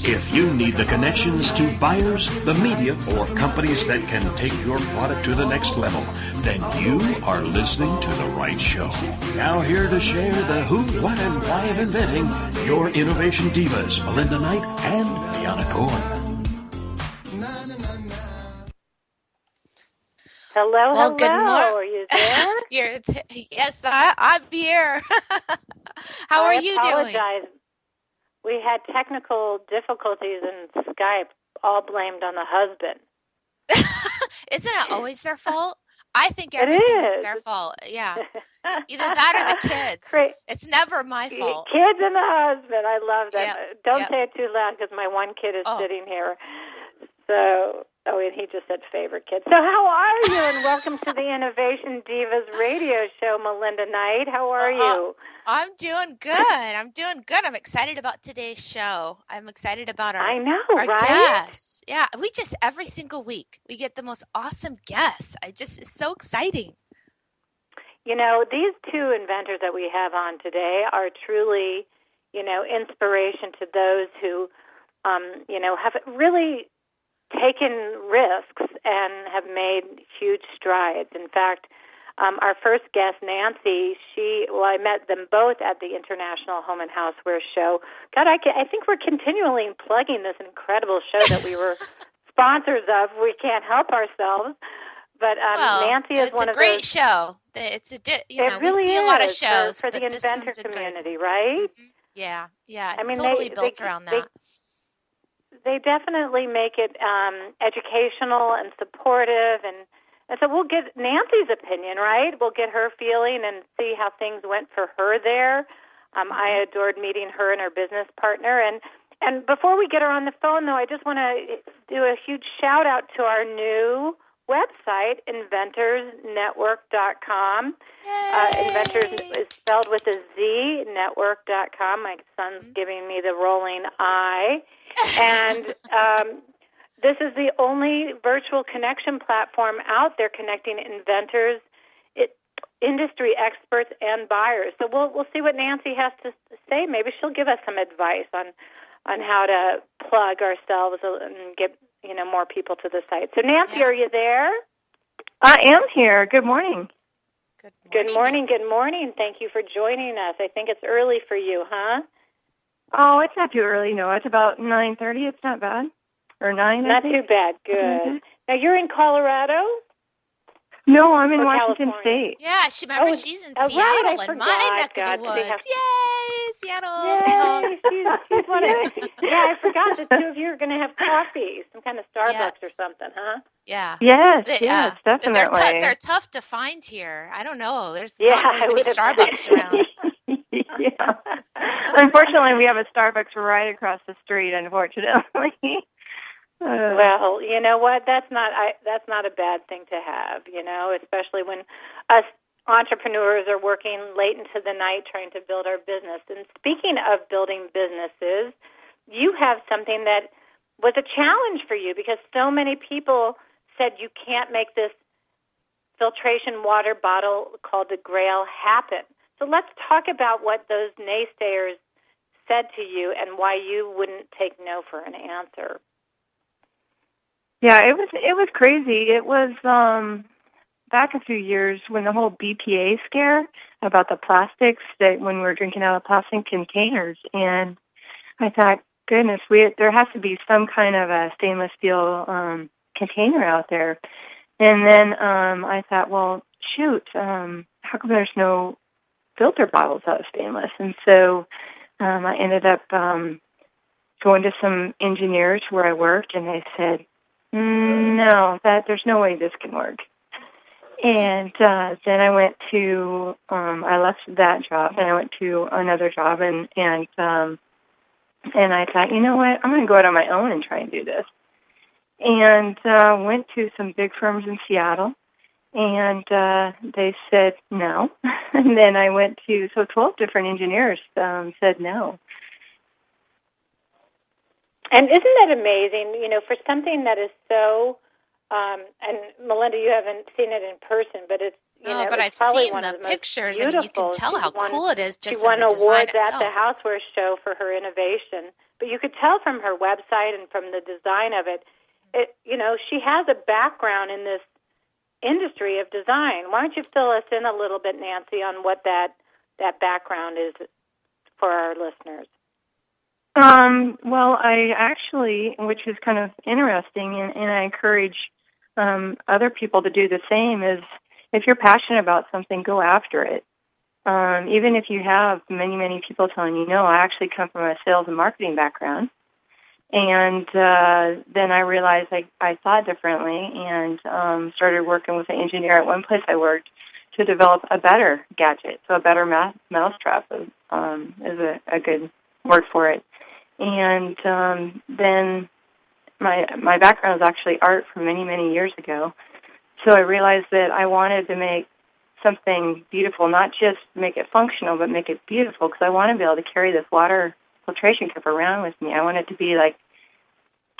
If you need the connections to buyers, the media, or companies that can take your product to the next level, then you are listening to the right show. Now, here to share the who, what, and why of inventing, your innovation divas, Melinda Knight and Deanna Cohen. Hello, Well, hello. good mor- Are you there? You're th- yes, I, I'm here. How I are you doing? We had technical difficulties in Skype, all blamed on the husband. Isn't it always their fault? I think It everything is. is. their fault. Yeah, either that or the kids. Great. It's never my fault. The kids and the husband. I love that. Yep, Don't yep. say it too loud because my one kid is Oh. sitting here. So, oh, and he just said favorite kid. So, how are you? And welcome to the Innovation Divas radio show, Melinda Knight. How are Uh, you? I'm doing good. I'm doing good. I'm excited about today's show. I'm excited about our I know, our right? guests. Yeah, we just every single week we get the most awesome guests. I just it's so exciting. You know, these two inventors that we have on today are truly, you know, inspiration to those who, um, you know, have really taken risks and have made huge strides. In fact, um, our first guest, Nancie, she, well, I met them both at the International Home and Houseware Show. God, I, ca- I think we're continually plugging this incredible show that we were sponsors of. We can't help ourselves. But um, well, Nancie is it's one a of great those. show. It's a di- you it know really we see is a lot of shows for, the inventor a great- community, right? Mhm. Yeah, yeah. I It's mean, they- totally they- built around they- that. They definitely make it um, educational and supportive, and and so we'll get Nancie's opinion, right? We'll get her feeling and see how things went for her there. Um, I Mm-hmm. adored meeting her and her business partner, and and before we get her on the phone, though, I just want to do a huge shout out to our new website, inventorsnetwork.com. Uh, inventors is spelled with a Z, network.com. My son's Mhm. giving me the rolling I. And um, this is the only virtual connection platform out there connecting inventors, it, industry experts, and buyers. So we'll we'll see what Nancie has to say. Maybe she'll give us some advice on on how to plug ourselves and get you know more people to the site. So Nancie, are you there? I am here. Good morning. Good morning. Good morning. Good morning. Thank you for joining us. I think it's early for you, huh? Oh, it's not too early. No, it's about nine thirty. It's not bad. Or nine. I Not think. too bad. Good. Mhm. Now you're in Colorado. No, I'm in Washington California. State. Yeah, she remember Oh, she's in oh, right, Seattle I in forgot. my neck God, of the they woods. have- Yay, Seattle, Yay, she's, she's one of, yeah, I forgot the two of you are going to have coffee, some kind of Starbucks or something, huh? Yeah. Yes, They- yes, uh, definitely. They're, tou- they're tough to find here. I don't know. There's Yeah, not really would many. Starbucks around. yeah. Unfortunately, we have a Starbucks right across the street. Unfortunately. Uh, Well, you know what? That's not I that's not a bad thing to have, you know, especially when us entrepreneurs are working late into the night trying to build our business. And speaking of building businesses, you have something that was a challenge for you because so many people said you can't make this filtration water bottle called the Grayl happen. So let's talk about what those naysayers said to you and why you wouldn't take no for an answer. Yeah, it was it was crazy. It was um back a few years when the whole BPA scare about the plastics that when we were drinking out of plastic containers and I thought, goodness, we there has to be some kind of a stainless steel um container out there. And then um I thought, well, shoot, um how come there's no filter bottles out of stainless? And so um I ended up um going to some engineers where I worked and they said, No, that there's no way this can work. And uh, then I went to um, I left that job and I went to another job and and um, and I thought, you know what, I'm going to go out on my own and try and do this. And uh, went to some big firms in Seattle, and uh, they said no. and then I went to so 12 different engineers um, said no. And isn't that amazing? You know, for something that is so, um, and Melinda, you haven't seen it in person, but it's you oh, know, but I've seen the, the pictures, and you can tell how won, cool it is. Just she won awards at the Housewares Show for her innovation, but you could tell from her website and from the design of it. It, you know, she has a background in this industry of design. Why don't you fill us in a little bit, Nancie, on what that that background is for our listeners? Um, well, I actually, which is kind of interesting, and, and I encourage um, other people to do the same. Is if you're passionate about something, go after it. Um, even if you have many, many people telling you no, I actually come from a sales and marketing background. And uh, then I realized I, I thought differently and um, started working with an engineer at one place I worked to develop a better gadget. So a better mouse, mousetrap um, is a, a good word for it. And um, then my my background is actually art from many many years ago. So I realized that I wanted to make something beautiful, not just make it functional, but make it beautiful because I want to be able to carry this water filtration cup around with me. I want it to be like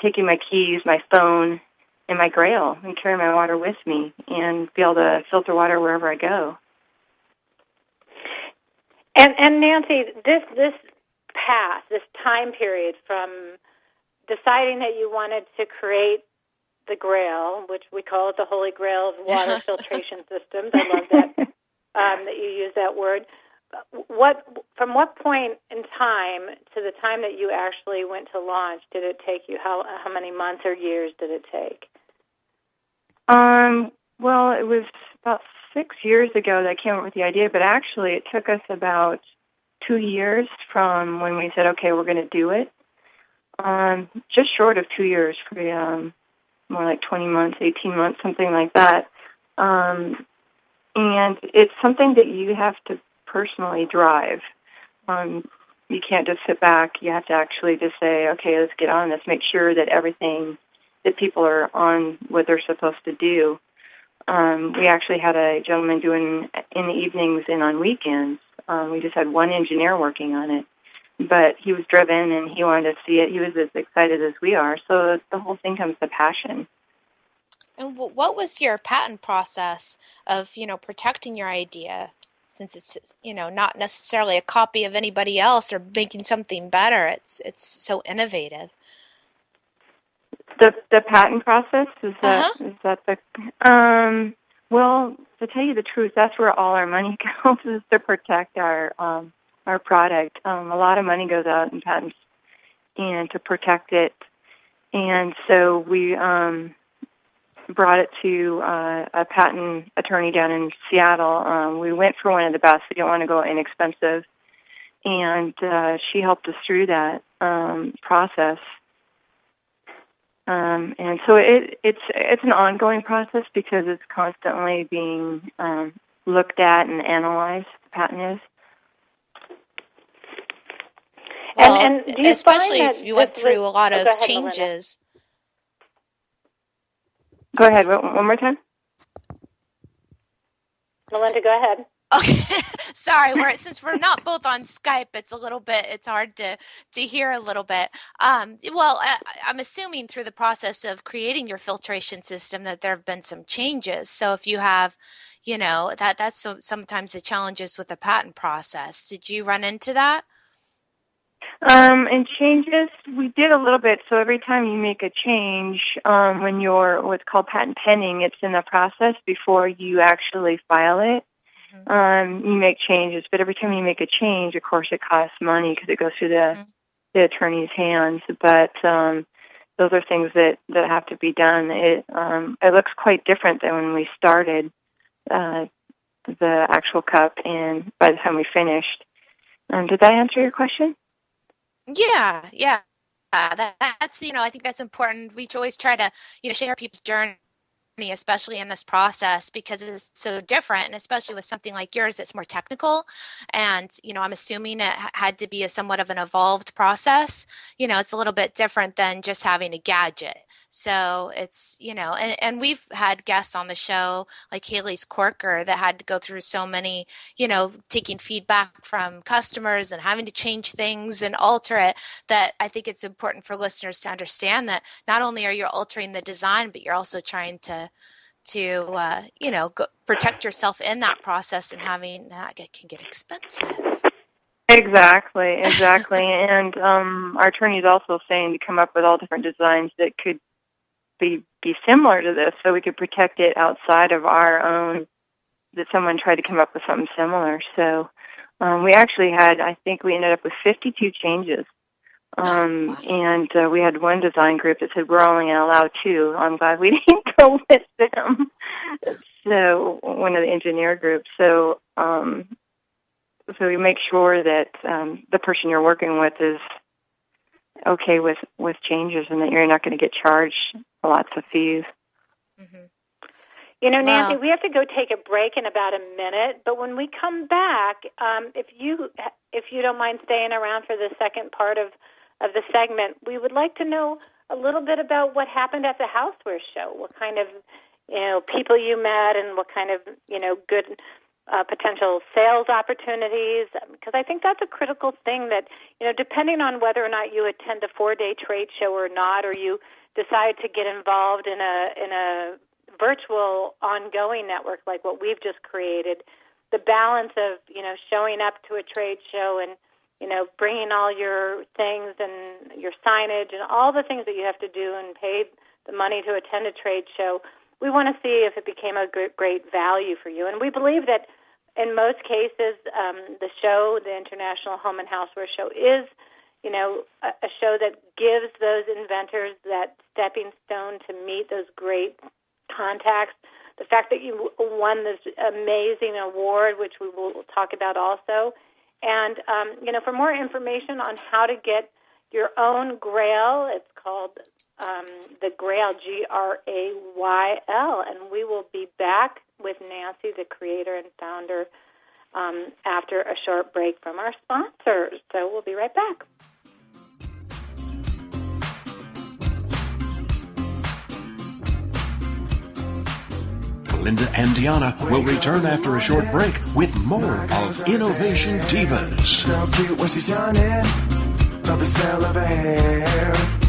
taking my keys, my phone, and my Grayl and carry my water with me and be able to filter water wherever I go. And and Nancie, this this path, this time period from deciding that you wanted to create the Grayl, which we call it the Holy Grail of water filtration systems. I love that um, that you use that word. What from what point in time to the time that you actually went to launch did it take you? How how many months or years did it take? Um. Well, it was about six years ago that I came up with the idea, but actually it took us about two years from when we said, okay, we're going to do it. Um, just short of two years, for um, more like 20 months, 18 months, something like that. Um, and it's something that you have to personally drive. Um, you can't just sit back. You have to actually just say, okay, let's get on this. Make sure that everything that people are on what they're supposed to do. Um, we actually had a gentleman doing in the evenings and on weekends. Um, we just had one engineer working on it, but he was driven and he wanted to see it. He was as excited as we are. So the whole thing comes to passion. And what was your patent process of, you know, protecting your idea since it's, you know, not necessarily a copy of anybody else or making something better. It's it's so innovative. The the patent process is that Uh-huh. is that the um well to tell you the truth that's where all our money goes is to protect our um our product. Um a lot of money goes out in patents and to protect it. And so we um brought it to uh, a patent attorney down in Seattle. Um, we went for one of the best. We didn't want to go inexpensive, and uh, she helped us through that um, process. Um, and so it, it's it's an ongoing process because it's constantly being um, looked at and analyzed. The patent is. Well, and, and do you especially find if you went through a lot oh, of go ahead, Melinda. changes. Go ahead. One one more time. Melinda, go ahead. Okay, sorry. We're since we're not both on Skype, it's a little bit. It's hard to to hear a little bit. Um, well, I, I'm assuming through the process of creating your filtration system that there have been some changes. So if you have, you know, that that's so, sometimes the challenges with the patent process. Did you run into that? Um, and changes, we did a little bit. So every time you make a change, um, when you're what's called patent pending, it's in the process before you actually file it. Um, you make changes, but every time you make a change, of course, it costs money because it goes through the Mhm. the attorney's hands. But um, those are things that that have to be done. It um, it looks quite different than when we started uh, the actual cup, and by the time we finished. Um, did that answer your question? Yeah, yeah. Uh, that, that's you know I think that's important. We always try to you know share people's journey especially in this process because it's so different and especially with something like yours it's more technical. And you know i'm assuming it had to be a somewhat of an evolved process. You know it's a little bit different than just having a gadget so it's, you know, and, and we've had guests on the show like Haley's Corker that had to go through so many, you know, taking feedback from customers and having to change things and alter it that I think it's important for listeners to understand that not only are you altering the design, but you're also trying to to uh, you know go, protect yourself in that process and having that can get expensive. Exactly exactly and um our attorney is also saying to come up with all different designs that could be be similar to this, so we could protect it outside of our own. That someone tried to come up with something similar. So um, we actually had, I think, we ended up with 52 changes. Um, and uh, we had one design group that said we're only going to allow two. I'm glad we didn't go with them. so one of the engineer groups. So um, so we make sure that um, the person you're working with is okay with with changes and that you're not going to get charged lots of fees. Mm-hmm. You know, Nancie, wow. we have to go take a break in about a minute. But when we come back, um, if you if you don't mind staying around for the second part of of the segment, we would like to know a little bit about what happened at the Housewares show. What kind of you know people you met, and what kind of you know good uh, potential sales opportunities because I think that's a critical thing that you know depending on whether or not you attend a four day trade show or not or you decide to get involved in a in a virtual ongoing network like what we've just created the balance of you know showing up to a trade show and you know bringing all your things and your signage and all the things that you have to do and pay the money to attend a trade show we want to see if it became a great value for you. And we believe that in most cases, um, the show, the International Home and Houseware Show, is you know a, a show that gives those inventors that stepping stone to meet those great contacts. The fact that you won this amazing award, which we will talk about also, and um, you know, for more information on how to get your own Grayl, it's called um, the Grayl, G R A Y L, and we will be back with Nancie, the creator and founder, um, after a short break from our sponsors. So we'll be right back. Linda and Diana will return after a short break with more of Innovation Divas. So cute when she's love the smell of her hair.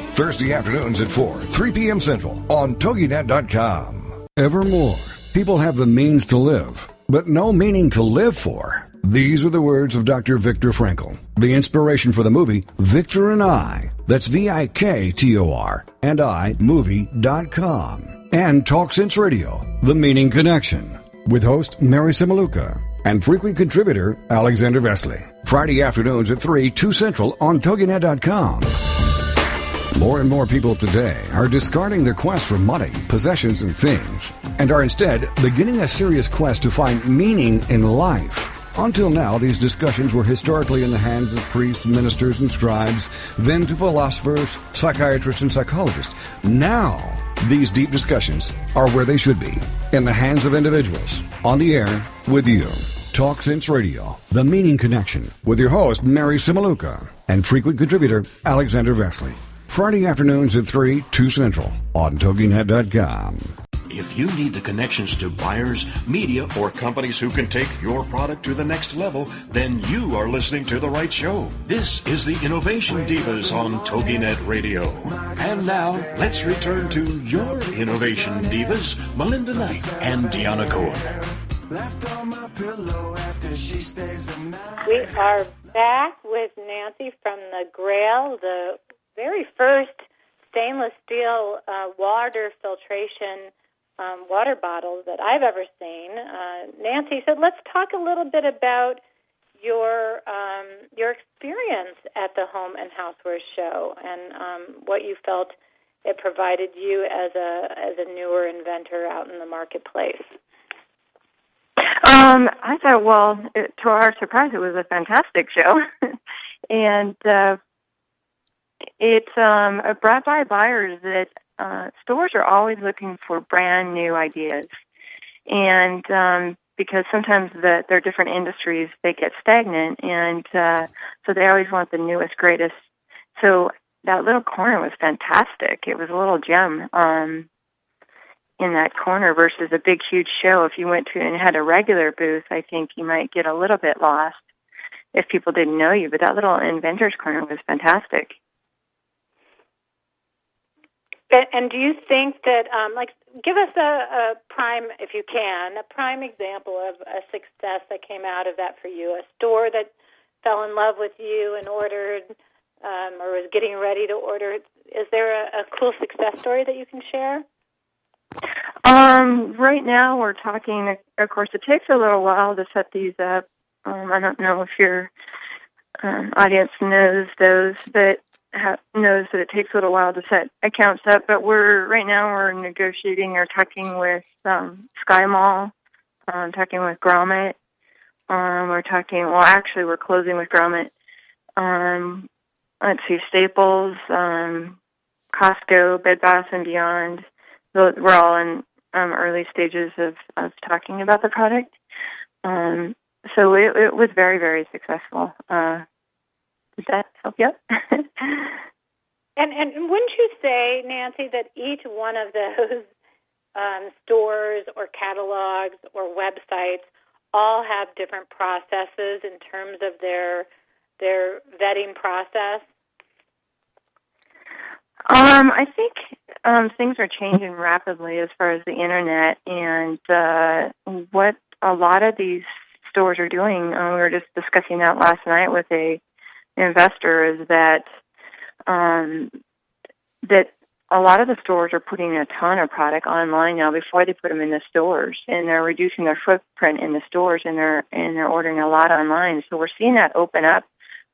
Thursday afternoons at 4, 3 p.m. Central on TogiNet.com. Evermore, people have the means to live, but no meaning to live for. These are the words of Dr. Viktor Frankl, the inspiration for the movie Viktor and I. That's V I K T O R and I movie.com. And Talk Sense Radio, The Meaning Connection, with host Mary Cimiluca and frequent contributor Alexander Vesely. Friday afternoons at 3, 2 Central on TogiNet.com. More and more people today are discarding their quest for money, possessions, and things, and are instead beginning a serious quest to find meaning in life. Until now, these discussions were historically in the hands of priests, ministers, and scribes, then to philosophers, psychiatrists, and psychologists. Now, these deep discussions are where they should be in the hands of individuals, on the air with you. Talk Sense Radio, The Meaning Connection, with your host, Mary Cimiluca, and frequent contributor, Alexander Vesely. Friday afternoons at 3, 2 Central on TogiNet.com. If you need the connections to buyers, media, or companies who can take your product to the next level, then you are listening to the right show. This is the Innovation Divas on TogiNet Radio. And now, let's return to your Innovation Divas, Melinda Knight and Deanna Cohen. We are back with Nancie from the Grayl, the very first stainless steel uh, water filtration um, water bottles that I've ever seen. Uh, Nancie said, "Let's talk a little bit about your um, your experience at the Home and Housewares show and um, what you felt it provided you as a as a newer inventor out in the marketplace." Um, I thought, well, it, to our surprise, it was a fantastic show, and uh, it's um, brought by buyers that uh, stores are always looking for brand new ideas, and um, because sometimes the, they're different industries, they get stagnant, and uh, so they always want the newest, greatest. So that little corner was fantastic. It was a little gem um, in that corner versus a big, huge show. If you went to and had a regular booth, I think you might get a little bit lost if people didn't know you. But that little inventors corner was fantastic. And, and do you think that, um, like, give us a, a prime, if you can, a prime example of a success that came out of that for you? A store that fell in love with you and ordered, um, or was getting ready to order. Is there a, a cool success story that you can share? Um, right now we're talking. Of course, it takes a little while to set these up. Um, I don't know if your um, audience knows those, but knows that it takes a little while to set accounts up, but we're right now we're negotiating or talking with um, Sky Mall, um, talking with Grommet. Um, we're talking. Well, actually, we're closing with Grommet. Um, let's see, Staples, um, Costco, Bed Bath and Beyond. We're all in um, early stages of, of talking about the product. Um, so it, it was very, very successful. Uh, does that help you? and and wouldn't you say, Nancie, that each one of those um, stores or catalogs or websites all have different processes in terms of their their vetting process? Um, I think um, things are changing rapidly as far as the internet and uh, what a lot of these stores are doing. Uh, we were just discussing that last night with a investor is that um, that a lot of the stores are putting a ton of product online now before they put them in the stores, and they're reducing their footprint in the stores, and they're and they're ordering a lot online. So we're seeing that open up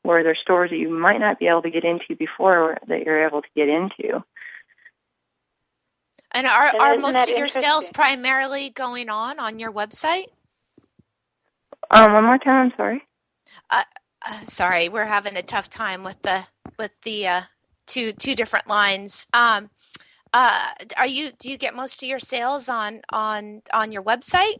where there's stores that you might not be able to get into before that you're able to get into. And are are most of your sales primarily going on on your website? Um, one more time. I'm sorry. Uh, sorry, we're having a tough time with the with the uh, two two different lines. Um, uh, are you do you get most of your sales on on on your website?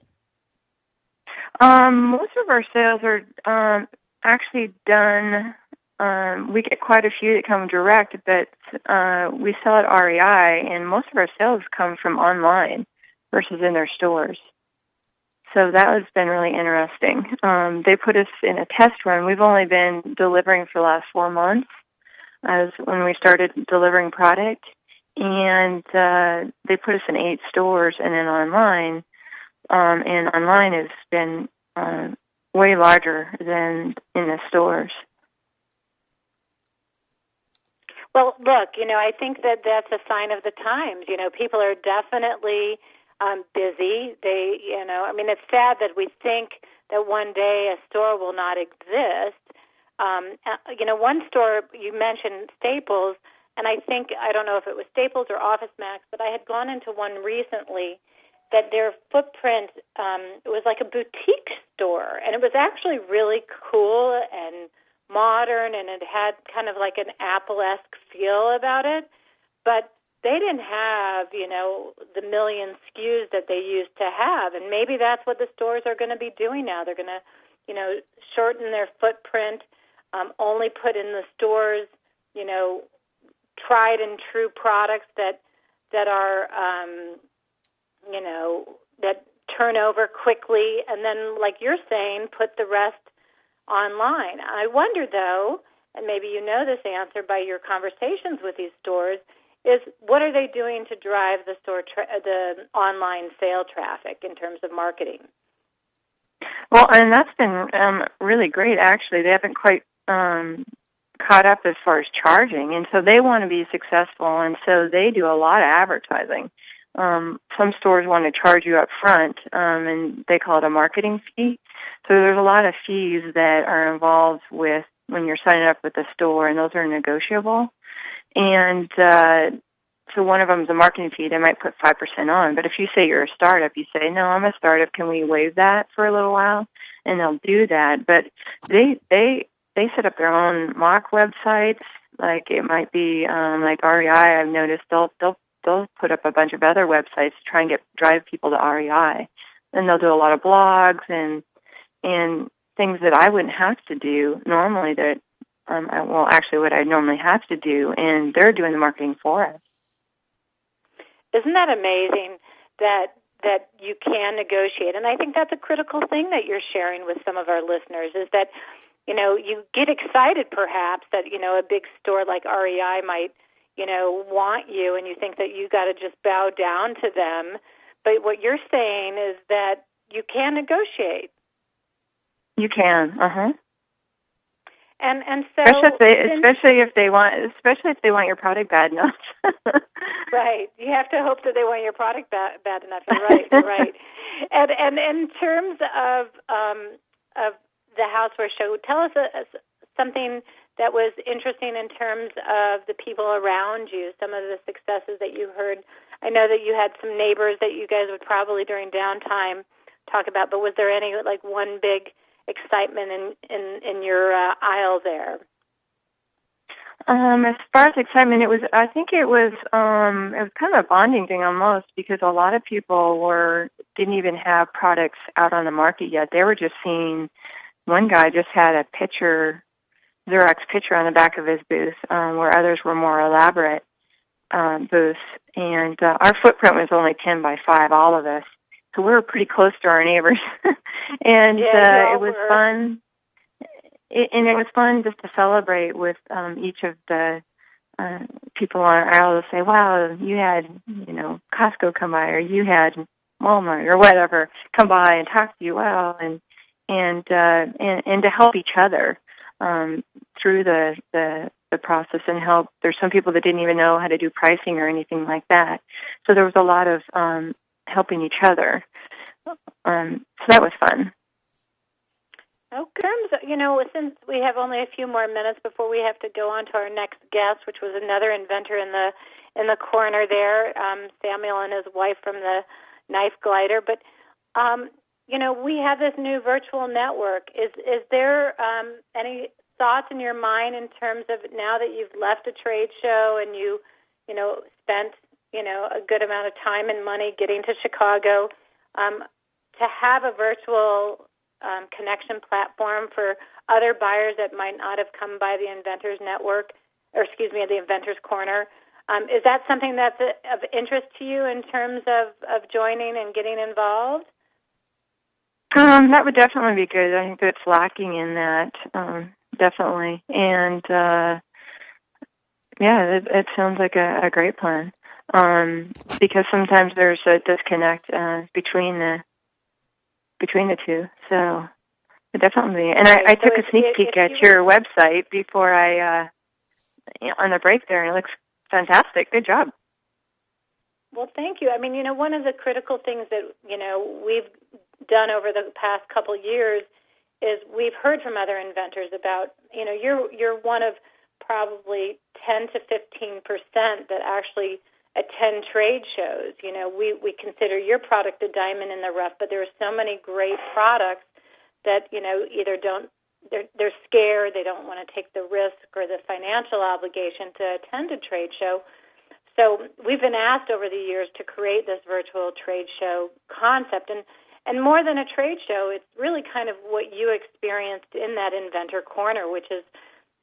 Um, most of our sales are um, actually done. Um, we get quite a few that come direct, but uh, we sell at REI, and most of our sales come from online versus in their stores. So that has been really interesting. Um, they put us in a test run. We've only been delivering for the last four months as when we started delivering product. And uh, they put us in eight stores and then online. Um, and online has been uh, way larger than in the stores. Well, look, you know, I think that that's a sign of the times. You know, people are definitely um, busy. They, you know, I mean, it's sad that we think that one day a store will not exist. Um, uh, you know, one store you mentioned Staples, and I think I don't know if it was Staples or Office Max, but I had gone into one recently that their footprint um, it was like a boutique store, and it was actually really cool and modern, and it had kind of like an Apple esque feel about it. But they didn't have, you know, the million SKUs that they used to have. And maybe that's what the stores are going to be doing now. They're going to, you know, shorten their footprint, um, only put in the stores, you know, tried and true products that that are um, you know that turn over quickly, and then, like you're saying, put the rest online. I wonder though, and maybe you know this answer by your conversations with these stores, is what are they doing to drive the store tra- the online sale traffic in terms of marketing? Well, and that's been um, really great. Actually, they haven't quite um, caught up as far as charging, and so they want to be successful, and so they do a lot of advertising. Um, some stores want to charge you up front, um, and they call it a marketing fee. So there's a lot of fees that are involved with when you're signing up with the store, and those are negotiable. And uh, so one of them is a marketing fee. They might put five percent on, but if you say you're a startup, you say, "No, I'm a startup. Can we waive that for a little while?" And they'll do that. But they they they set up their own mock websites. Like it might be um, like REI. I've noticed they'll they'll they'll put up a bunch of other websites to try and get drive people to REI, and they'll do a lot of blogs and and things that I wouldn't have to do normally. That um, well, actually, what I normally have to do, and they're doing the marketing for us. Isn't that amazing that that you can negotiate? And I think that's a critical thing that you're sharing with some of our listeners is that you know you get excited perhaps that you know a big store like REI might you know want you, and you think that you got to just bow down to them. But what you're saying is that you can negotiate. You can. Uh huh. And and so especially if they, especially if they want especially if they want your product bad enough. right. You have to hope that they want your product bad, bad enough. You're right. You're right. And and in terms of um, of the houseware show, tell us a, a, something that was interesting in terms of the people around you. Some of the successes that you heard. I know that you had some neighbors that you guys would probably during downtime talk about. But was there any like one big excitement in in, in your uh, aisle there? Um, as far as excitement, it was. I think it was. Um, it was kind of a bonding thing almost because a lot of people were didn't even have products out on the market yet. They were just seeing. One guy just had a picture, Xerox picture on the back of his booth, um, where others were more elaborate um, booths. And uh, our footprint was only ten by five, all of us so we were pretty close to our neighbors, and yeah, uh, it was were. fun. It, and it was fun just to celebrate with um, each of the uh, people on our aisle to say, "Wow, you had you know Costco come by, or you had Walmart, or whatever come by and talk to you." Wow, and and uh, and and to help each other um, through the the the process and help. There's some people that didn't even know how to do pricing or anything like that. So there was a lot of um, helping each other. Um, so that was fun. Okay, you know, since we have only a few more minutes before we have to go on to our next guest, which was another inventor in the in the corner there, um, Samuel and his wife from the Knife Glider. But um, you know, we have this new virtual network. Is is there um, any thoughts in your mind in terms of now that you've left a trade show and you, you know, spent you know, a good amount of time and money getting to Chicago. Um, to have a virtual um, connection platform for other buyers that might not have come by the Inventors Network, or excuse me, the Inventors Corner. Um, is that something that's of interest to you in terms of, of joining and getting involved? Um, that would definitely be good. I think that's lacking in that, um, definitely. And uh, yeah, it, it sounds like a, a great plan um, because sometimes there's a disconnect uh, between the between the two. So definitely, and I, I took a sneak peek at your website before I uh, on the break there, and it looks fantastic. Good job. Well, thank you. I mean, you know, one of the critical things that you know we've done over the past couple years is we've heard from other inventors about you know you're you're one of probably 10 to 15 percent that actually attend trade shows. You know, we we consider your product a diamond in the rough, but there are so many great products that you know either don't they're they're scared, they don't want to take the risk or the financial obligation to attend a trade show. So we've been asked over the years to create this virtual trade show concept and and more than a trade show, it's really kind of what you experienced in that inventor corner, which is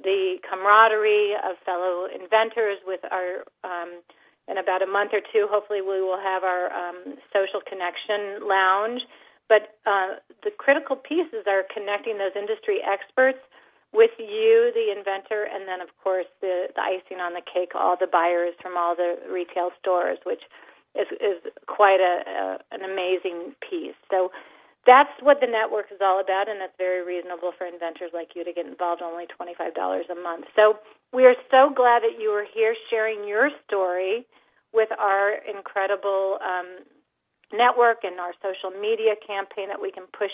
the camaraderie of fellow inventors with our. Um, in about a month or two, hopefully, we will have our um, social connection lounge. But uh, the critical pieces are connecting those industry experts with you, the inventor, and then, of course, the, the icing on the cake, all the buyers from all the retail stores, which is, is quite a, a, an amazing piece. So that's what the network is all about, and it's very reasonable for inventors like you to get involved, only $25 a month. So we are so glad that you are here sharing your story with our incredible um, network and our social media campaign that we can push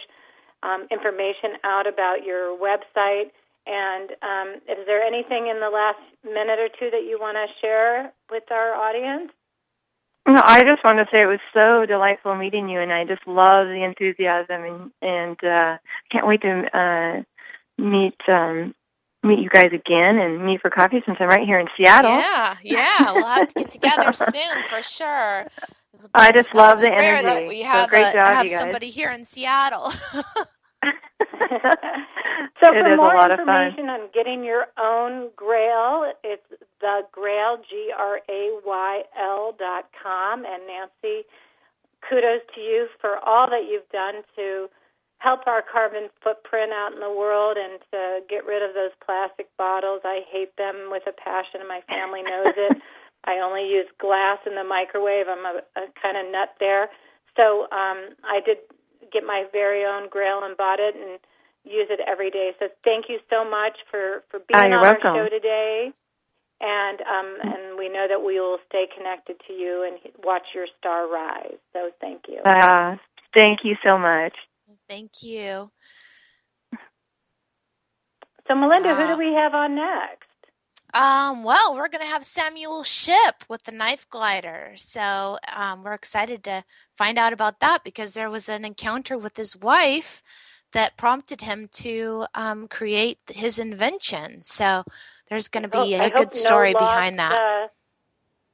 um, information out about your website. And um, is there anything in the last minute or two that you want to share with our audience? No, I just want to say it was so delightful meeting you, and I just love the enthusiasm, and and uh, can't wait to uh, meet um, meet you guys again and meet for coffee since I'm right here in Seattle. Yeah, yeah, we'll have to get together soon for sure. I just love the rare energy. That we have, so great a, job, have you guys. somebody here in Seattle. so It for is a more lot of fun. information on getting your own Grayl, it's the Grayl G R A Y L dot com. And Nancie, kudos to you for all that you've done to help our carbon footprint out in the world and to get rid of those plastic bottles. I hate them with a passion, and my family knows it. I only use glass in the microwave. I'm a, a kind of nut there. So um, I did get my very own Grayl and bought it and use it every day. So thank you so much for for Ah, being you're on welcome. our show today. And um, and we know that we will stay connected to you and watch your star rise. So thank you. Uh, thank you so much. Thank you. So Melinda, who do we have on next? Um, well, we're going to have Samuel Shipp with the knife glider. So um, we're excited to find out about that because there was an encounter with his wife that prompted him to um, create his invention. So there's going to be a good story no behind lost, that. Uh,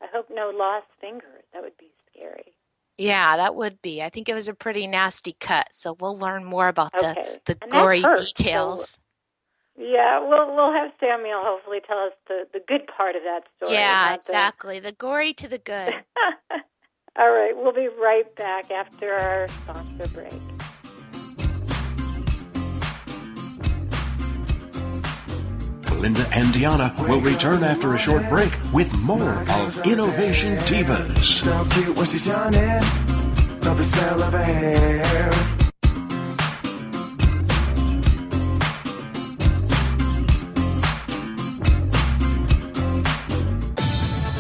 I hope no lost fingers. That would be scary. Yeah, that would be. I think it was a pretty nasty cut. So we'll learn more about Okay. the, the And gory hurts, so- details. Yeah, we'll we'll have Samuel hopefully tell us the the good part of that story. yeah, not the- exactly. The gory to the good. All right, we'll be right back after our sponsor break. Linda and Diana will return after a short break with more of Innovation Divas. So cute when she's yawning. Love the smell of her hair.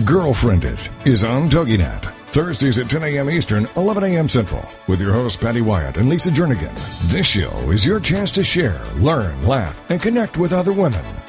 Girlfriend It is on TogiNet. Thursdays at 10 a.m. Eastern, 11 a.m. Central, with your hosts Patty Wyatt and Lisa Jernigan. This show is your chance to share, learn, laugh, and connect with other women.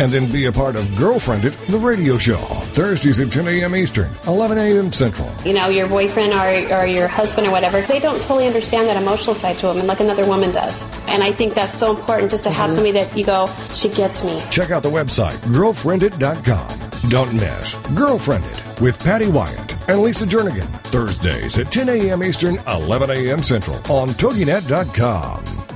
and then be a part of Girlfriend It, the radio show. Thursdays at 10 a.m. Eastern, 11 a.m. Central. You know, your boyfriend or, or your husband or whatever, they don't totally understand that emotional side to them like another woman does. And I think that's so important just to have mm-hmm. somebody that you go, she gets me. Check out the website, girlfriendit.com. Don't miss Girlfriend It with Patty Wyatt and Lisa Jernigan. Thursdays at 10 a.m. Eastern, 11 a.m. Central on TogiNet.com.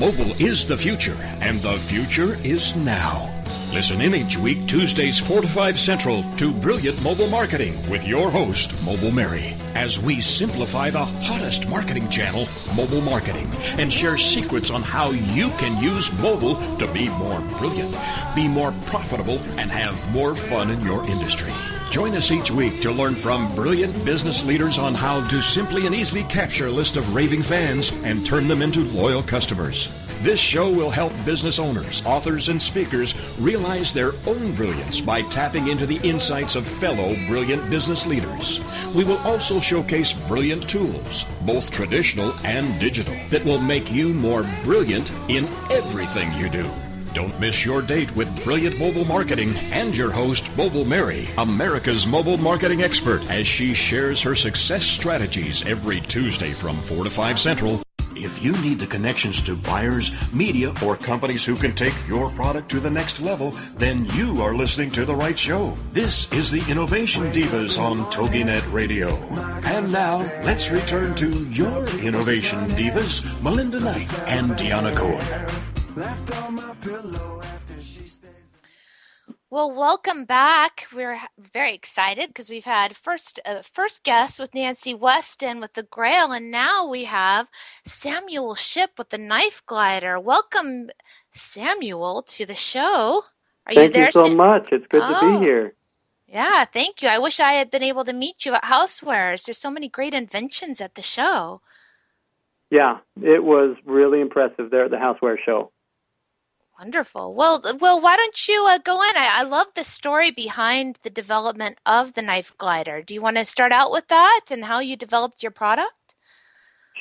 Mobile is the future, and the future is now. Listen in each week, Tuesdays 4 to 5 Central, to Brilliant Mobile Marketing with your host, Mobile Mary, as we simplify the hottest marketing channel, mobile marketing, and share secrets on how you can use mobile to be more brilliant, be more profitable, and have more fun in your industry. Join us each week to learn from brilliant business leaders on how to simply and easily capture a list of raving fans and turn them into loyal customers. This show will help business owners, authors, and speakers realize their own brilliance by tapping into the insights of fellow brilliant business leaders. We will also showcase brilliant tools, both traditional and digital, that will make you more brilliant in everything you do. Don't miss your date with brilliant mobile marketing and your host, Mobile Mary, America's mobile marketing expert, as she shares her success strategies every Tuesday from 4 to 5 Central. If you need the connections to buyers, media, or companies who can take your product to the next level, then you are listening to the right show. This is the Innovation Divas on TogiNet Radio. And now, let's return to your Innovation Divas, Melinda Knight and Deanna Cohen. Well, welcome back. We're very excited because we've had first uh, first guest with Nancie Weston with the Grayl, and now we have Samuel Shipp with the Knife Glider. Welcome, Samuel, to the show. Are thank you there? you so much. It's good oh. to be here. Yeah, thank you. I wish I had been able to meet you at Housewares. There's so many great inventions at the show. Yeah, it was really impressive there at the Houseware show. Wonderful. Well, well, why don't you uh, go in? I, I, love the story behind the development of the knife glider. Do you want to start out with that and how you developed your product?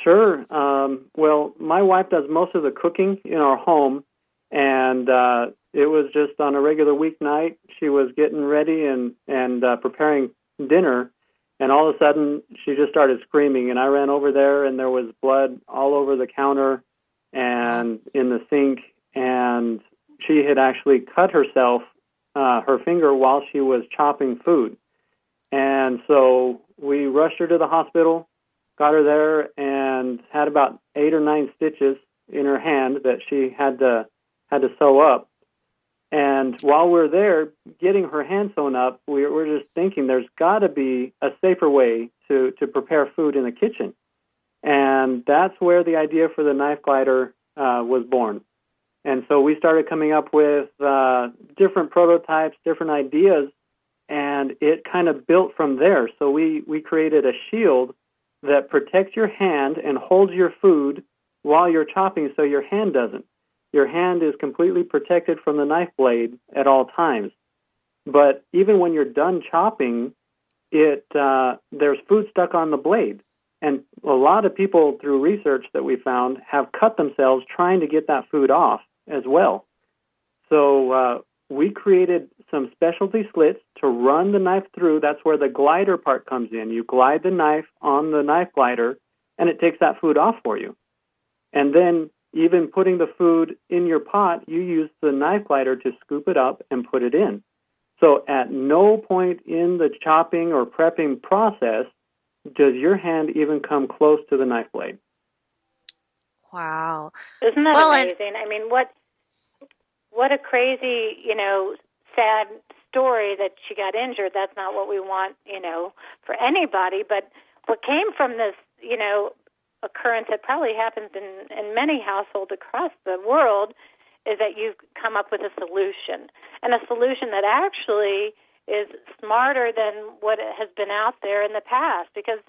Sure. Um, well, my wife does most of the cooking in our home, and uh, it was just on a regular weeknight. She was getting ready and and uh, preparing dinner, and all of a sudden she just started screaming. And I ran over there, and there was blood all over the counter and in the sink and she had actually cut herself uh, her finger while she was chopping food. And so we rushed her to the hospital, got her there, and had about eight or nine stitches in her hand that she had to had to sew up. And while we're there getting her hand sewn up, we we're just thinking there's got to be a safer way to to prepare food in the kitchen, and that's where the idea for the knife glider uh, was born. And so we started coming up with uh, different prototypes, different ideas, and it kind of built from there. So we, we created a shield that protects your hand and holds your food while you're chopping so your hand doesn't. Your hand is completely protected from the knife blade at all times. But even when you're done chopping, it uh, there's food stuck on the blade. And a lot of people, through research that we found, have cut themselves trying to get that food off as well. So uh, we created some specialty slits to run the knife through. That's where the glider part comes in. You glide the knife on the knife glider, and it takes that food off for you. And then, even putting the food in your pot, you use the knife glider to scoop it up and put it in. So, at no point in the chopping or prepping process does your hand even come close to the knife blade. Wow. Isn't that well, amazing? I mean, what what a crazy, you know, sad story that she got injured. That's not what we want, you know, for anybody. But what came from this, you know, occurrence that probably happens in, in many households across the world is that you've come up with a solution. And a solution that actually is smarter than what has been out there in the past because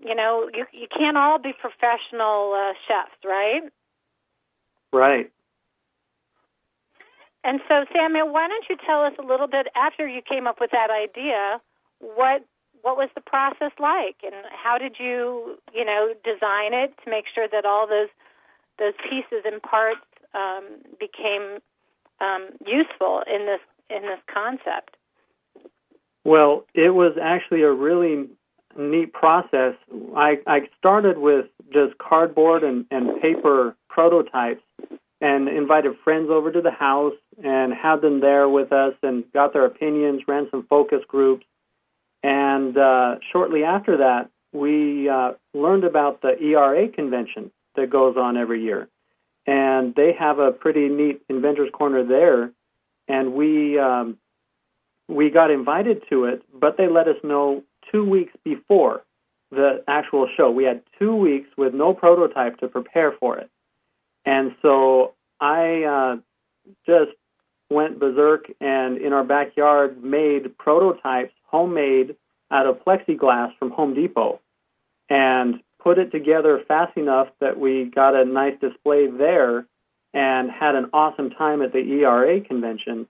you know you you can't all be professional uh, chefs right right and so, Samuel, why don't you tell us a little bit after you came up with that idea? What what was the process like, and how did you, you know, design it to make sure that all those those pieces and parts um, became um, useful in this in this concept? Well, it was actually a really neat process. I, I started with just cardboard and, and paper prototypes and invited friends over to the house and had them there with us and got their opinions, ran some focus groups. And uh, shortly after that, we uh, learned about the ERA convention that goes on every year. And they have a pretty neat inventors corner there. And we um, we got invited to it, but they let us know two weeks before the actual show. We had two weeks with no prototype to prepare for it. And so I uh, just went berserk and in our backyard made prototypes homemade out of plexiglass from Home Depot and put it together fast enough that we got a nice display there and had an awesome time at the ERA convention.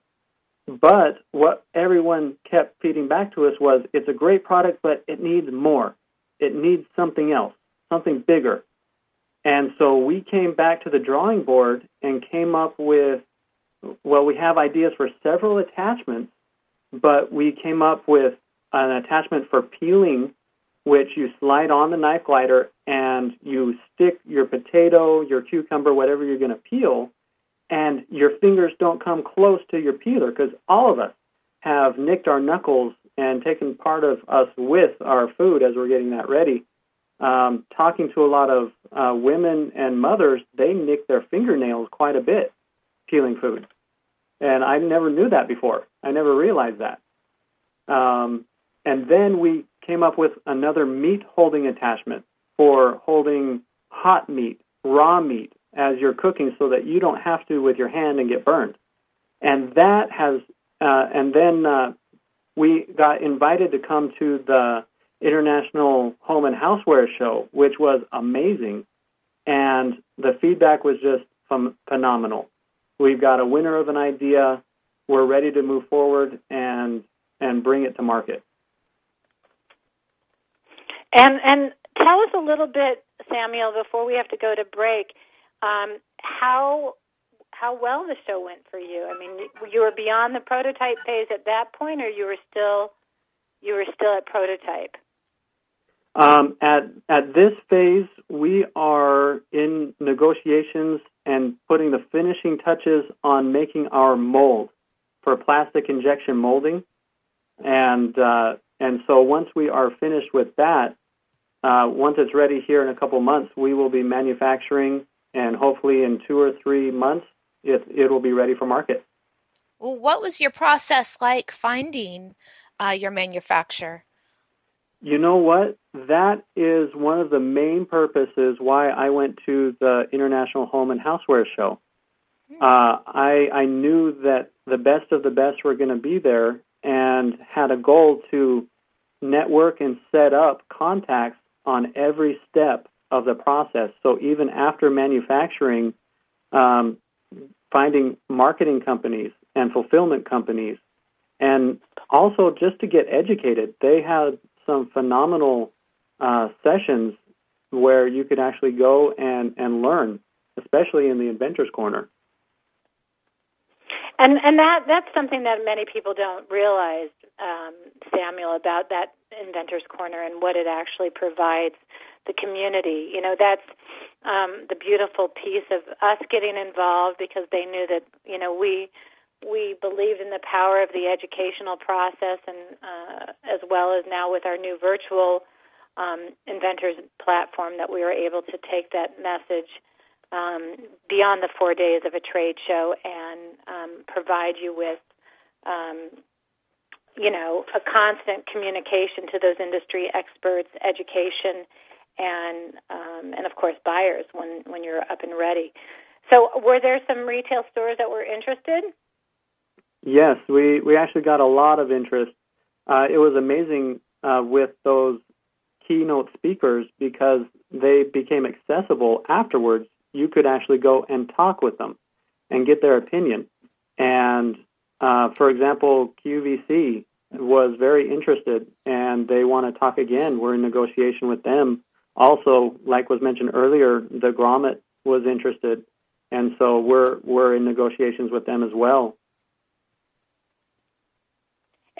But what everyone kept feeding back to us was it's a great product, but it needs more. It needs something else, something bigger. And so we came back to the drawing board and came up with well, we have ideas for several attachments, but we came up with an attachment for peeling, which you slide on the knife glider and you stick your potato, your cucumber, whatever you're going to peel, and your fingers don't come close to your peeler because all of us have nicked our knuckles and taken part of us with our food as we're getting that ready. Um, talking to a lot of uh, women and mothers, they nick their fingernails quite a bit peeling food. And I never knew that before. I never realized that. Um, and then we came up with another meat holding attachment for holding hot meat, raw meat, as you're cooking so that you don't have to with your hand and get burned. And that has, uh, and then uh, we got invited to come to the International Home and Houseware Show, which was amazing. And the feedback was just phenomenal. We've got a winner of an idea. We're ready to move forward and and bring it to market. And and tell us a little bit, Samuel, before we have to go to break, um, how how well the show went for you. I mean, you were beyond the prototype phase at that point, or you were still you were still at prototype. Um, at at this phase, we are in negotiations and putting the finishing touches on making our mold for plastic injection molding, and uh, and so once we are finished with that, uh, once it's ready here in a couple months, we will be manufacturing, and hopefully in two or three months, it it will be ready for market. Well, what was your process like finding uh, your manufacturer? You know what? That is one of the main purposes why I went to the International Home and Houseware Show. Hmm. Uh, I I knew that the best of the best were going to be there, and had a goal to network and set up contacts on every step of the process. So even after manufacturing, um, finding marketing companies and fulfillment companies, and also just to get educated. They had some phenomenal uh, sessions where you could actually go and, and learn, especially in the Inventors Corner. And and that that's something that many people don't realize, um, Samuel, about that Inventors Corner and what it actually provides the community. You know, that's um, the beautiful piece of us getting involved because they knew that you know we we believed in the power of the educational process, and uh, as well as now with our new virtual um, inventors platform, that we were able to take that message um, beyond the four days of a trade show and um, provide you with, um, you know, a constant communication to those industry experts, education, and um, and of course buyers when when you're up and ready. So, were there some retail stores that were interested? Yes, we, we actually got a lot of interest. Uh, it was amazing uh, with those keynote speakers because they became accessible afterwards. You could actually go and talk with them and get their opinion. And uh, for example, QVC was very interested and they want to talk again. We're in negotiation with them. Also, like was mentioned earlier, the Grommet was interested, and so we're we're in negotiations with them as well.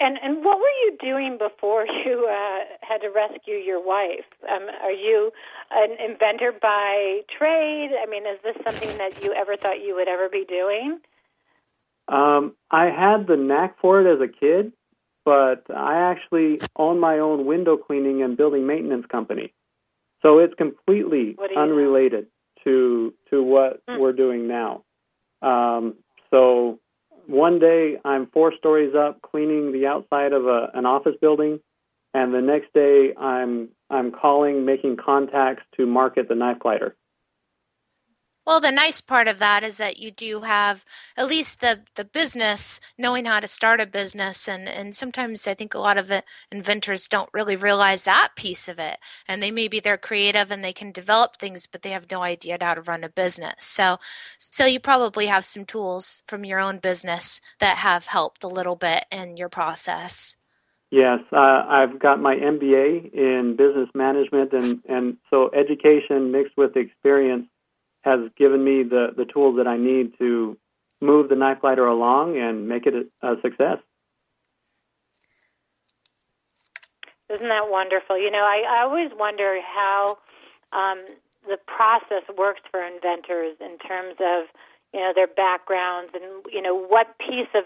And and what were you doing before you uh, had to rescue your wife? Um, are you an inventor by trade? I mean, is this something that you ever thought you would ever be doing? Um, I had the knack for it as a kid, but I actually own my own window cleaning and building maintenance company, so it's completely unrelated to to what hmm. we're doing now. Um, so one day I'm four stories up cleaning the outside of a, an office building, and the next day I'm I'm calling, making contacts to market the knife glider. Well, the nice part of that is that you do have at least the, the business knowing how to start a business. And, and sometimes I think a lot of inventors don't really realize that piece of it. And they maybe they're creative and they can develop things, but they have no idea how to run a business. So, so you probably have some tools from your own business that have helped a little bit in your process. Yes, uh, I've got my MBA in business management, and, and so education mixed with experience has given me the, the tools that I need to move the knife glider along and make it a, a success. Isn't that wonderful? You know, I, I always wonder how um, the process works for inventors in terms of you know their backgrounds and you know what piece of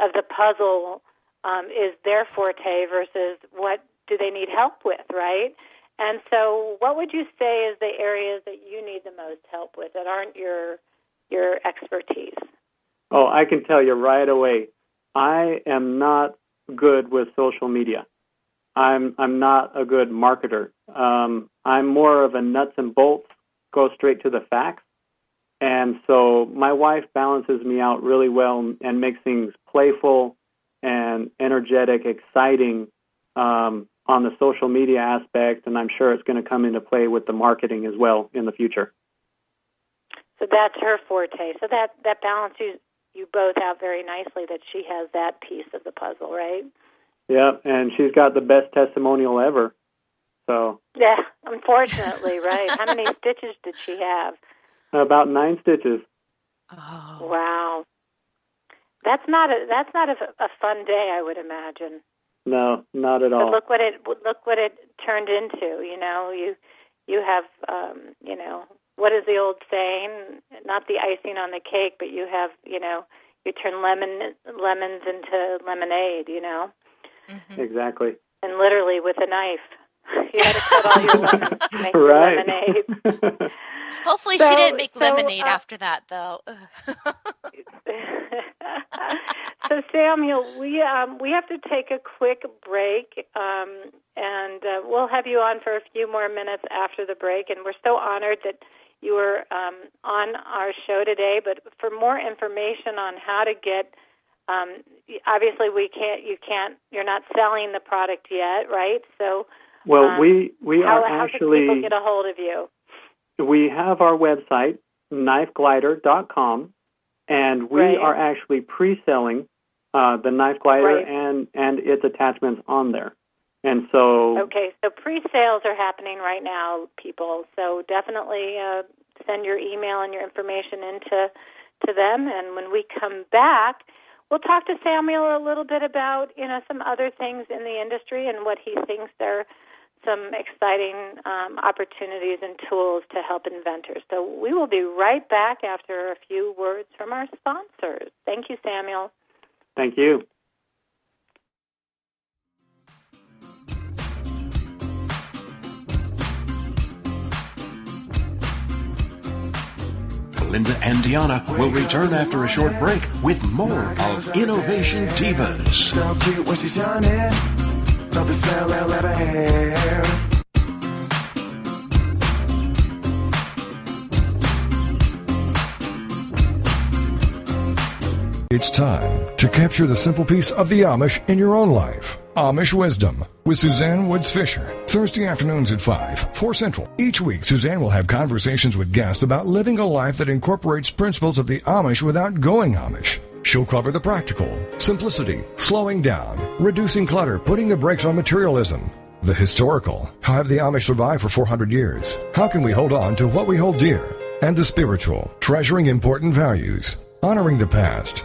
of the puzzle um, is their forte versus what do they need help with, right? And so, what would you say is the areas that you need the most help with that aren't your your expertise? Oh, I can tell you right away. I am not good with social media. I'm I'm not a good marketer. Um, I'm more of a nuts and bolts, go straight to the facts. And so my wife balances me out really well and makes things playful and energetic, exciting um, on the social media aspect. And I'm sure it's going to come into play with the marketing as well in the future. So that's her forte. So that that balances you both out very nicely. That she has that piece of the puzzle, right? Yeah, and she's got the best testimonial ever. So yeah, unfortunately, right? How many stitches did she have? About nine stitches. Oh. Wow, that's not a that's not a, a fun day, I would imagine. No, not at all. But look what it look what it turned into. You know, you you have um, you know what is the old saying? Not the icing on the cake, but you have you know you turn lemon lemons into lemonade. You know. Mm-hmm. Exactly. And literally with a knife. You had to cut all your lemons to make right. lemonade. Hopefully, So- she didn't make so, lemonade uh, after that, though. so Samuel, we um, we have to take a quick break, um, and uh, we'll have you on for a few more minutes after the break. And we're so honored that you were um, on our show today. But for more information on how to get, um, obviously we can't, you can't, you're not selling the product yet, right? So Well, um, we we how, are how can actually people get a hold of you? we have our website knifeglider.com, and we Right. are actually pre-selling uh, the knife glider Right. and and its attachments on there. And so Okay, so pre-sales are happening right now, people. So definitely uh, send your email and your information into to them. And when we come back, we'll talk to Samuel a little bit about you know some other things in the industry and what he thinks there are some exciting um, opportunities and tools to help inventors. So we will be right back after a few words from our sponsors. Thank you, Samuel. Thank you. Linda and Diana will return after a short break with more of Innovation Divas. So cute when she's yawning. Love eh? the smell of leather hair. It's time to capture the simple peace of the Amish in your own life. Amish Wisdom with Suzanne Woods Fisher. Thursday afternoons at 5, 4 Central. Each week, Suzanne will have conversations with guests about living a life that incorporates principles of the Amish without going Amish. She'll cover the practical, simplicity, slowing down, reducing clutter, putting the brakes on materialism. The historical, how have the Amish survived for 400 years? How can we hold on to what we hold dear? And the spiritual, treasuring important values, honoring the past,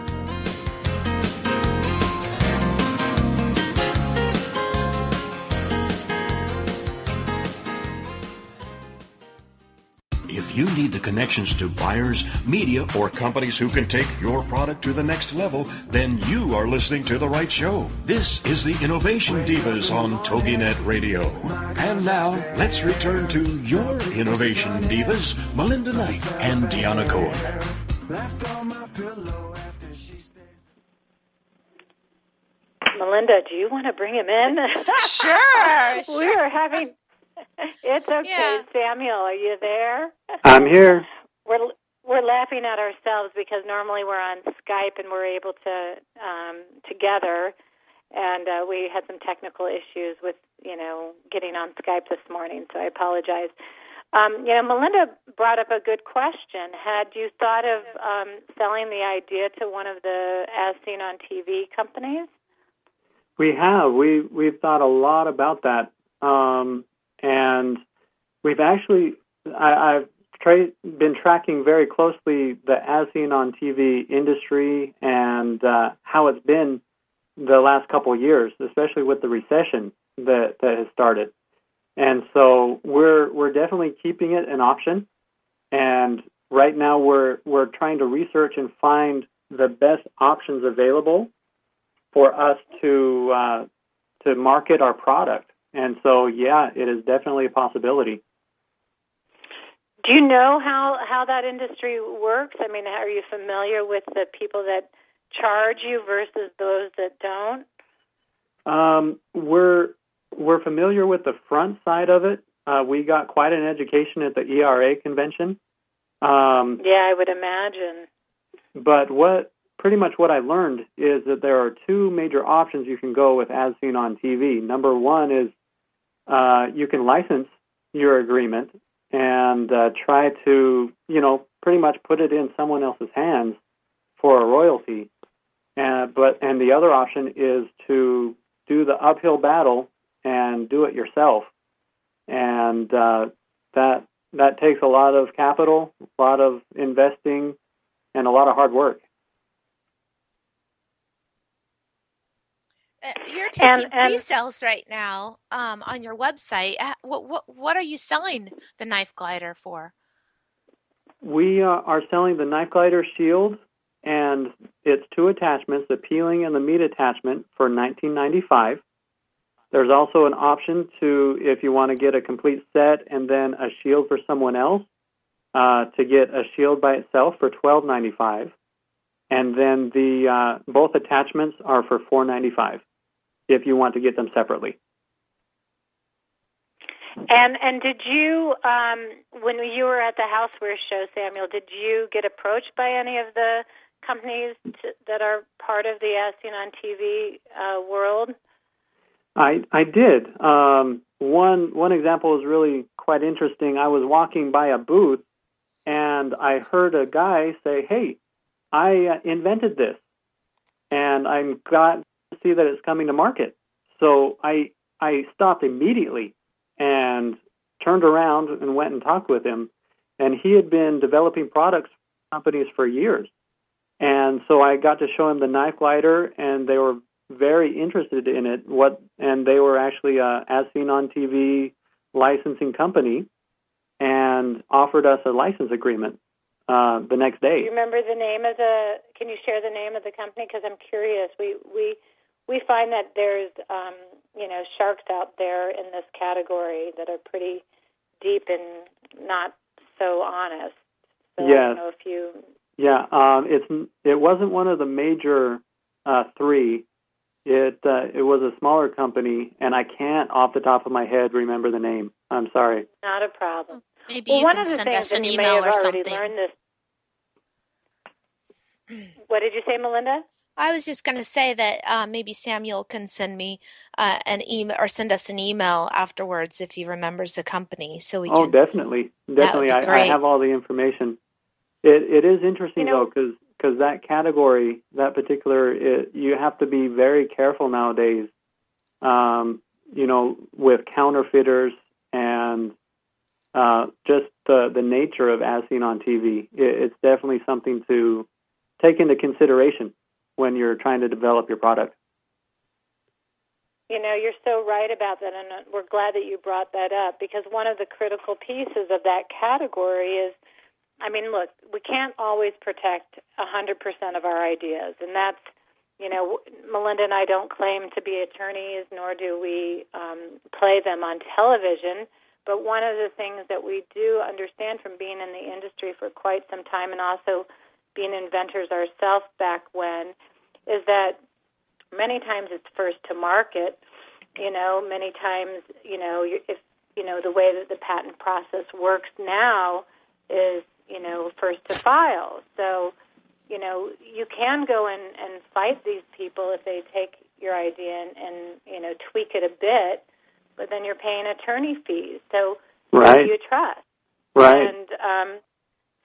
If you need the connections to buyers, media, or companies who can take your product to the next level, then you are listening to the right show. This is the Innovation Divas on TogiNet Radio. And now, let's return to your Innovation Divas, Melinda Knight and Deanna Cohen. Melinda, do you want to bring him in? Sure. we are having. It's okay, Yeah. Samuel. Are you there? I'm here. We're we're laughing at ourselves because normally we're on Skype and we're able to um, together, and uh, we had some technical issues with you know getting on Skype this morning. So I apologize. Um, you know, Melinda brought up a good question. Had you thought of um, selling the idea to one of the as seen on TV companies? We have. We we've thought a lot about that, um, and we've actually. I, I've tra- been tracking very closely the as seen on TV industry and uh, how it's been the last couple of years, especially with the recession that that has started. And so we're we're definitely keeping it an option. And right now we're we're trying to research and find the best options available for us to uh, to market our product. And so, yeah, it is definitely a possibility. Do you know how how that industry works? I mean, are you familiar with the people that charge you versus those that don't? Um, we're we're familiar with the front side of it. Uh, we got quite an education at the ERA convention. Um, Yeah, I would imagine. but what pretty much what I learned is that there are two major options you can go with as seen on TV. Number one is uh, you can license your agreement and uh, try to you know pretty much put it in someone else's hands for a royalty. Uh, but and the other option is to do the uphill battle and do it yourself, and uh, that that takes a lot of capital, a lot of investing, and a lot of hard work. You're taking And- and- pre-sales right now um, on your website. Uh, What, what what are you selling the knife glider for? We uh, are selling the knife glider shield and its two attachments, the peeling and the meat attachment, for 1995. There's also an option to, if you want to get a complete set and then a shield for someone else, uh, to get a shield by itself for 12.95, and then the uh, both attachments are for 4.95 if you want to get them separately. And and did you um when you were at the Houseware show, Samuel, did you get approached by any of the companies to, that are part of the As Seen on TV uh, world? I I did. Um, one one example is really quite interesting. I was walking by a booth, and I heard a guy say, "Hey, I uh, invented this, and I'm glad see that it's coming to market." So I I stopped immediately and turned around and went and talked with him, and he had been developing products for companies for years. And so I got to show him the knife glider, and they were very interested in it. What and they were actually a as seen on TV licensing company, and offered us a license agreement uh, the next day. Do you remember the name of the? Can you share the name of the company? Because I'm curious. We we we find that there's um, you know sharks out there in this category that are pretty deep and not so honest. So I Yes. don't know if you. Yeah, um, it's it wasn't one of the major uh, three. It uh, it was a smaller company, and I can't off the top of my head remember the name. I'm sorry. Not a problem. Maybe well, you one can of the send things us that an you may email have or already something. learned this. What did you say, Melinda? I was just going to say that uh, maybe Samuel can send me uh, an email or send us an email afterwards if he remembers the company, so we Oh, can. definitely, definitely. I, I have all the information. It it is interesting You know- though, because because that category, that particular, it, you have to be very careful nowadays. Um, you know, with counterfeiters and uh, just the the nature of as seen on TV. It, it's definitely something to take into consideration when you're trying to develop your product. You know, you're so right about that, and we're glad that you brought that up because one of the critical pieces of that category is I mean, look, we can't always protect 100% of our ideas, and that's, you know, Melinda and I don't claim to be attorneys, nor do we um, play them on television. But one of the things that we do understand from being in the industry for quite some time and also being inventors ourselves back when is that many times it's first to market. You know, many times, you know, if you know the way that the patent process works now is, you know, first to file. So, you know, you can go and, and fight these people if they take your idea and, and you know tweak it a bit, but then you're paying attorney fees. So, right. who do you trust? Right. And um,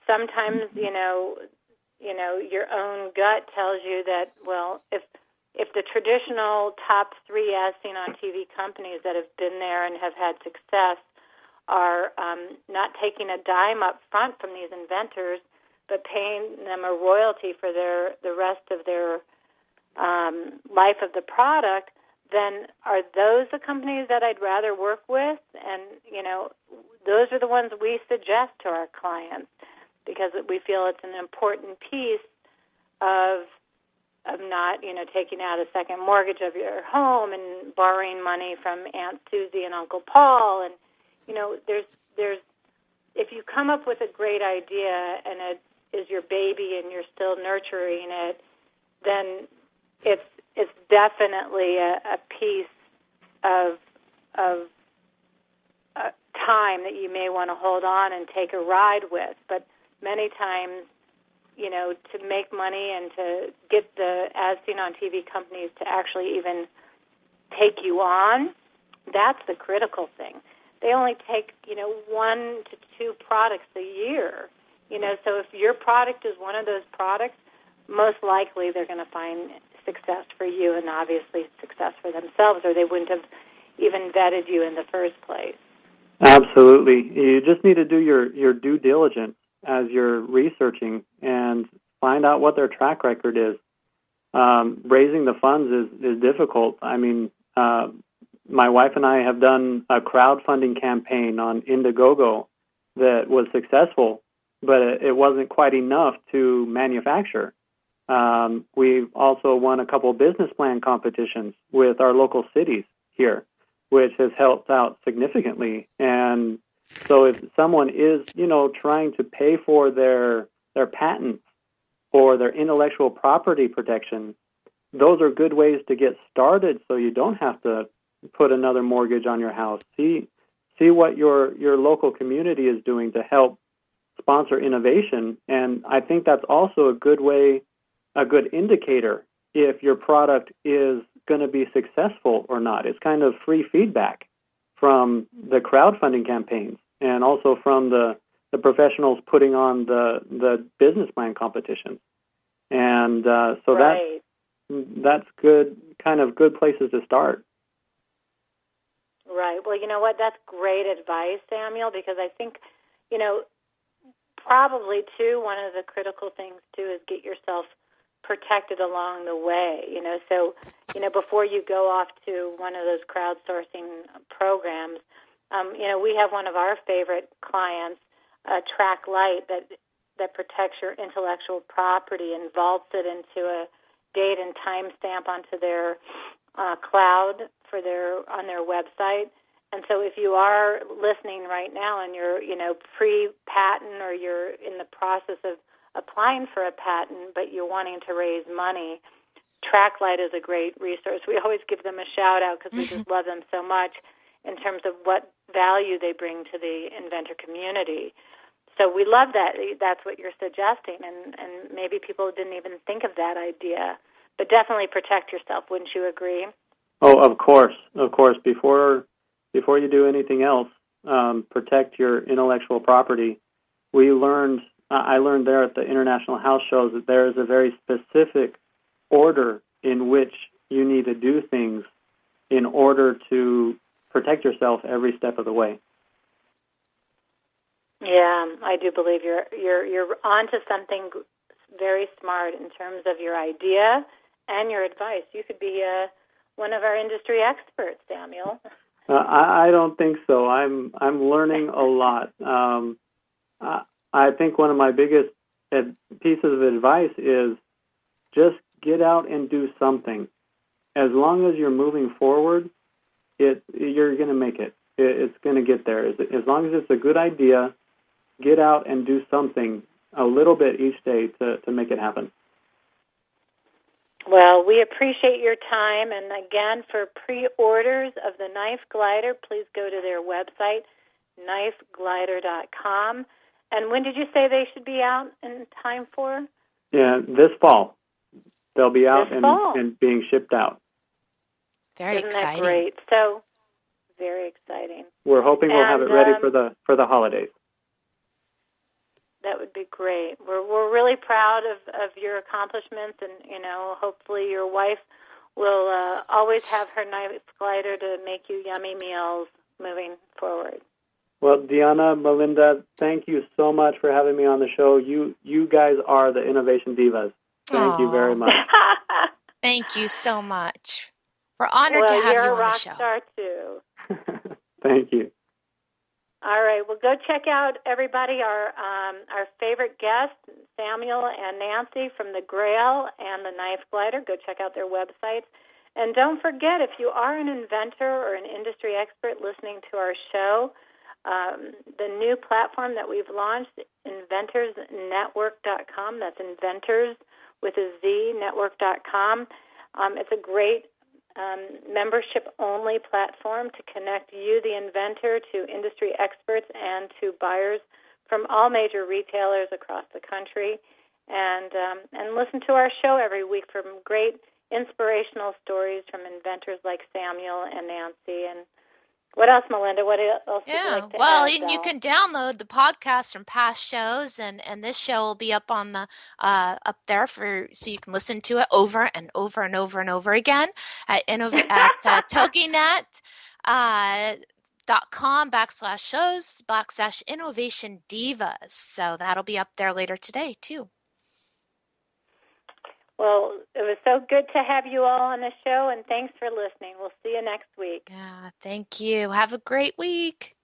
sometimes, you know, you know, your own gut tells you that well, if if the traditional top three as seen on TV companies that have been there and have had success are um, not taking a dime up front from these inventors, but paying them a royalty for their the rest of their um, life of the product, then are those the companies that I'd rather work with? And you know, those are the ones we suggest to our clients because we feel it's an important piece of of not, you know, taking out a second mortgage of your home and borrowing money from Aunt Susie and Uncle Paul and you know, there's there's if you come up with a great idea and it is your baby and you're still nurturing it, then it's it's definitely a, a piece of of uh, time that you may want to hold on and take a ride with. But many times, you know, to make money and to get the as seen on TV companies to actually even take you on, that's the critical thing. They only take, you know, one to two products a year. You know, so if your product is one of those products, most likely they're going to find success for you and obviously success for themselves, or they wouldn't have even vetted you in the first place. Absolutely. You just need to do your, your due diligence as you're researching and find out what their track record is. Um, raising the funds is, is difficult. I mean, uh, my wife and I have done a crowdfunding campaign on Indiegogo that was successful, but it wasn't quite enough to manufacture. Um, we've also won a couple business plan competitions with our local cities here, which has helped out significantly. And so, if someone is, you know, trying to pay for their their patents or their intellectual property protection, those are good ways to get started, so you don't have to put another mortgage on your house. See see what your your local community is doing to help sponsor innovation, and I think that's also a good way a good indicator if your product is going to be successful or not. It's kind of free feedback from the crowdfunding campaigns and also from the, the professionals putting on the, the business plan competitions. And uh, so right. that's, that's good, kind of good places to start. Right. Well, you know what? That's great advice, Samuel, because I think, you know, probably too, one of the critical things too is get yourself protected along the way. You know, so you know before you go off to one of those crowdsourcing programs, um, you know we have one of our favorite clients, uh, Tracklight, that that protects your intellectual property and vaults it into a date and time stamp onto their uh, cloud for their on their website. And so if you are listening right now and you're, you know, pre-patent or you're in the process of applying for a patent, but you're wanting to raise money, Tracklight is a great resource. We always give them a shout out because we just Mm-hmm. love them so much in terms of what value they bring to the inventor community. So we love that. That's what you're suggesting, and and maybe people didn't even think of that idea. But definitely protect yourself. Wouldn't you agree? Oh, of course, of course. Before before you do anything else, um, protect your intellectual property. We learned I learned there at the International House Shows that there is a very specific order in which you need to do things in order to protect yourself every step of the way. Yeah, I do believe you're you're you're onto something very smart in terms of your idea and your advice. You could be uh, one of our industry experts, Samuel. Uh, I, I don't think so. I'm I'm learning a lot. Um, I, I think one of my biggest pieces of advice is just get out and do something. As long as you're moving forward, it you're going to make it. it it's going to get there. As, as long as it's a good idea, get out and do something a little bit each day to, to make it happen. Well, we appreciate your time. And again, for pre orders of the Knife Glider, please go to their website, knifeglider.com. And when did you say they should be out in time for? Yeah, this fall. They'll be out and, and being shipped out. Very Isn't exciting. that great? So, very exciting. We're hoping we'll have it ready um, for the for the holidays. That would be great. We're we're really proud of of your accomplishments, and you know, hopefully your wife will uh, always have her knife glider to make you yummy meals moving forward. Well, Deanna, Melinda, thank you so much for having me on the show. You you guys are the innovation divas. Thank you very much. Thank you so much. We're honored well, to have you're you a on rock the show. star too. Thank you. All right, well, go check out everybody our um, our favorite guests, Samuel and Nancie from the Grayl and the Knife Glider. Go check out their websites, and don't forget if you are an inventor or an industry expert listening to our show, um, the new platform that we've launched, InventorzNetwork.com. That's inventors with a Z network.com. Um, it's a great um, membership only platform to connect you, the inventor, to industry experts and to buyers from all major retailers across the country. And, um, and listen to our show every week from great inspirational stories from inventors like Samuel and Nancie. And what else, Melinda? What else Yeah. like to well, add, and you can download the podcast from past shows, and and this show will be up on the uh, up there for so you can listen to it over and over and over and over again at innov- at uh, toginet. Uh, dot com backslash shows backslash innovation divas so that'll be up there later today too Well, it was so good to have you all on the show, and thanks for listening. We'll see you next week. yeah thank you have a great week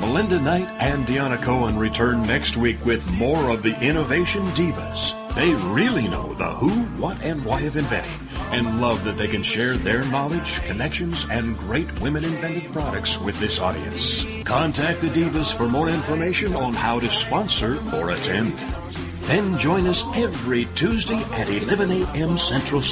Melinda Knight and Deanna Cohen return next week with more of the Innovation Divas. They really know the who, what, and why of inventing and love that they can share their knowledge, connections, and great women invented products with this audience. Contact the Divas for more information on how to sponsor or attend. Then join us every Tuesday at 11 a.m. Central Standard.